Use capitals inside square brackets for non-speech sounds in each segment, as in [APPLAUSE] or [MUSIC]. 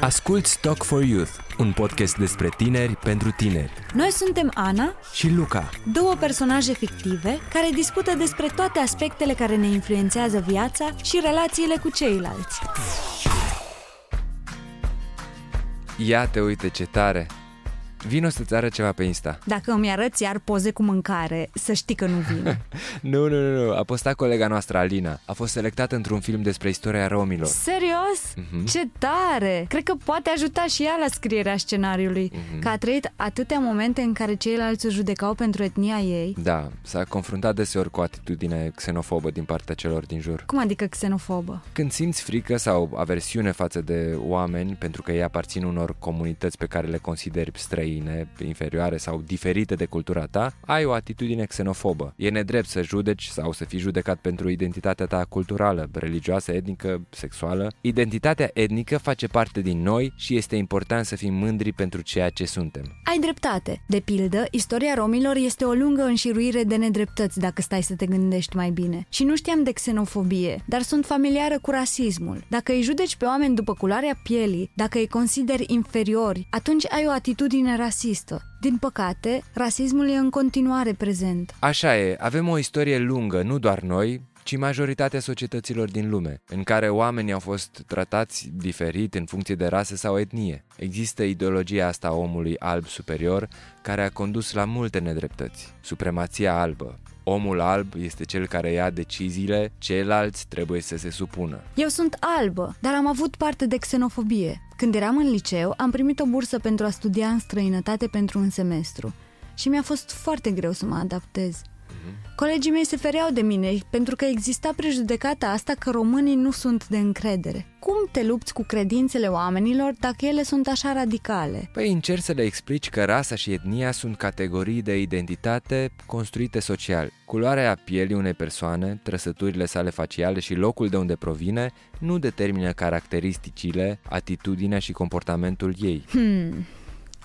Asculți Talk for Youth, un podcast despre tineri pentru tineri. Noi suntem Ana Și Luca. două personaje fictive care discută despre toate aspectele care ne influențează viața și relațiile cu ceilalți. Ia te uite ce tare! Vino să-ți arăt ceva pe Insta. Dacă îmi arăți iar poze cu mâncare, să știi că nu vin. [LAUGHS] Nu, nu, nu, nu. A postat colega noastră, Alina. A fost selectată într-un film despre istoria romilor. Serios? Mhm. Ce tare! Cred că poate ajuta și ea la scrierea scenariului, Mhm. că a trăit atâtea momente în care ceilalți o judecau pentru etnia ei. Da, s-a confruntat deseori cu atitudine xenofobă din partea celor din jur. Cum adică xenofobă? Când simți frică sau aversiune față de oameni pentru că ei aparțin unor comunități pe care le consideri străine, inferioare sau diferite de cultura ta, ai o atitudine xenofobă. E nedrept să judeci sau să fii judecat pentru identitatea ta culturală, religioasă, etnică, sexuală. Identitatea etnică face parte din noi și este important să fim mândri pentru ceea ce suntem. Ai dreptate. De pildă, istoria romilor este o lungă înșiruire de nedreptăți dacă stai să te gândești mai bine. Și nu știam de xenofobie, dar sunt familiară cu rasismul. Dacă îi judeci pe oameni după culoarea pielii, dacă îi consideri inferiori, atunci ai o atitudine rasistă. Din păcate, rasismul e în continuare prezent. Așa e, avem o istorie lungă, nu doar noi, ci majoritatea societăților din lume, în care oamenii au fost tratați diferit în funcție de rasă sau etnie. Există ideologia asta a omului alb superior, care a condus la multe nedreptăți. Supremația albă. Omul alb este cel care ia deciziile, ceilalți trebuie să se supună. Eu sunt albă, dar am avut parte de xenofobie. Când eram în liceu, am primit o bursă pentru a studia în străinătate pentru un semestru și mi-a fost foarte greu să mă adaptez. Colegii mei se fereau de mine pentru că exista prejudecata asta că românii nu sunt de încredere. Cum te lupți cu credințele oamenilor dacă ele sunt așa radicale? Păi încerc să le explici că rasa și etnia sunt categorii de identitate construite social. Culoarea pielii unei persoane, trăsăturile sale faciale și locul de unde provine nu determină caracteristicile, atitudinea și comportamentul ei. Hmm.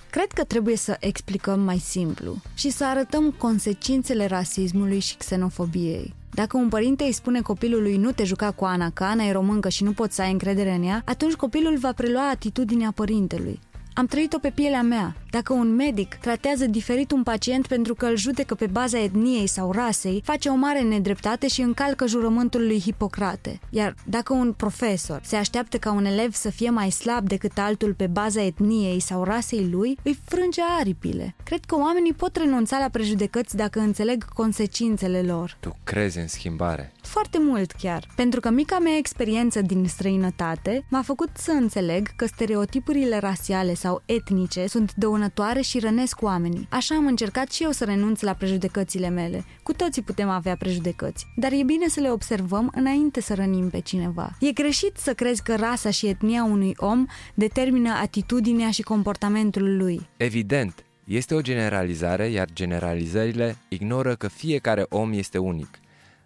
Cred că trebuie să explicăm mai simplu și să arătăm consecințele rasismului și xenofobiei. Dacă un părinte îi spune copilului nu te juca cu Ana, că Ana e româncă și nu poți să ai încredere în ea, atunci copilul va prelua atitudinea părintelui. Am trăit-o pe pielea mea. Dacă un medic tratează diferit un pacient pentru că îl judecă pe baza etniei sau rasei, face o mare nedreptate și încalcă jurământul lui Hipocrate. Iar dacă un profesor se așteaptă ca un elev să fie mai slab decât altul pe baza etniei sau rasei lui, îi frânge aripile. Cred că oamenii pot renunța la prejudecăți dacă înțeleg consecințele lor. Tu crezi în schimbare. Foarte mult chiar, pentru că mica mea experiență din străinătate m-a făcut să înțeleg că stereotipurile rasiale sau etnice sunt dăunătoare și rănesc oamenii. Așa am încercat și eu să renunț la prejudecățile mele. Cu toții putem avea prejudecăți, dar e bine să le observăm înainte să rănim pe cineva. E greșit să crezi că rasa și etnia unui om determină atitudinea și comportamentul lui. Evident, este o generalizare, iar generalizările ignoră că fiecare om este unic.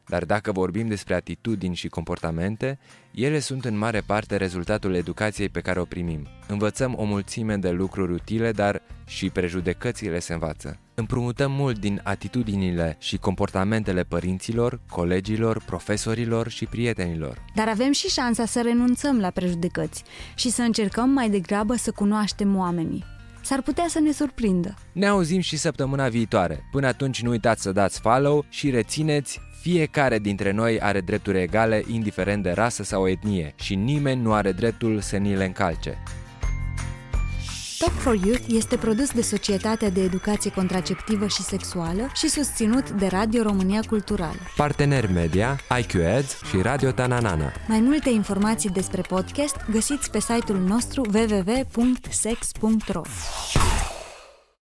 Dar dacă vorbim despre atitudini și comportamente, ele sunt în mare parte rezultatul educației pe care o primim. Învățăm o mulțime de lucruri utile, dar și prejudecățile se învață. Împrumutăm mult din atitudinile și comportamentele părinților, colegilor, profesorilor și prietenilor. Dar avem și șansa să renunțăm la prejudecăți și să încercăm mai degrabă să cunoaștem oamenii. S-ar putea să ne surprindă. Ne auzim și săptămâna viitoare. Până atunci nu uitați să dați follow și rețineți fiecare dintre noi are drepturi egale, indiferent de rasă sau etnie, și nimeni nu are dreptul să ni le încalce. Talk for Youth este produs de Societatea de Educație Contraceptivă și Sexuală și susținut de Radio România Culturală. Partener media, IQ Ads și Radio Tananana. Mai multe informații despre podcast găsiți pe site-ul nostru www.sex.ro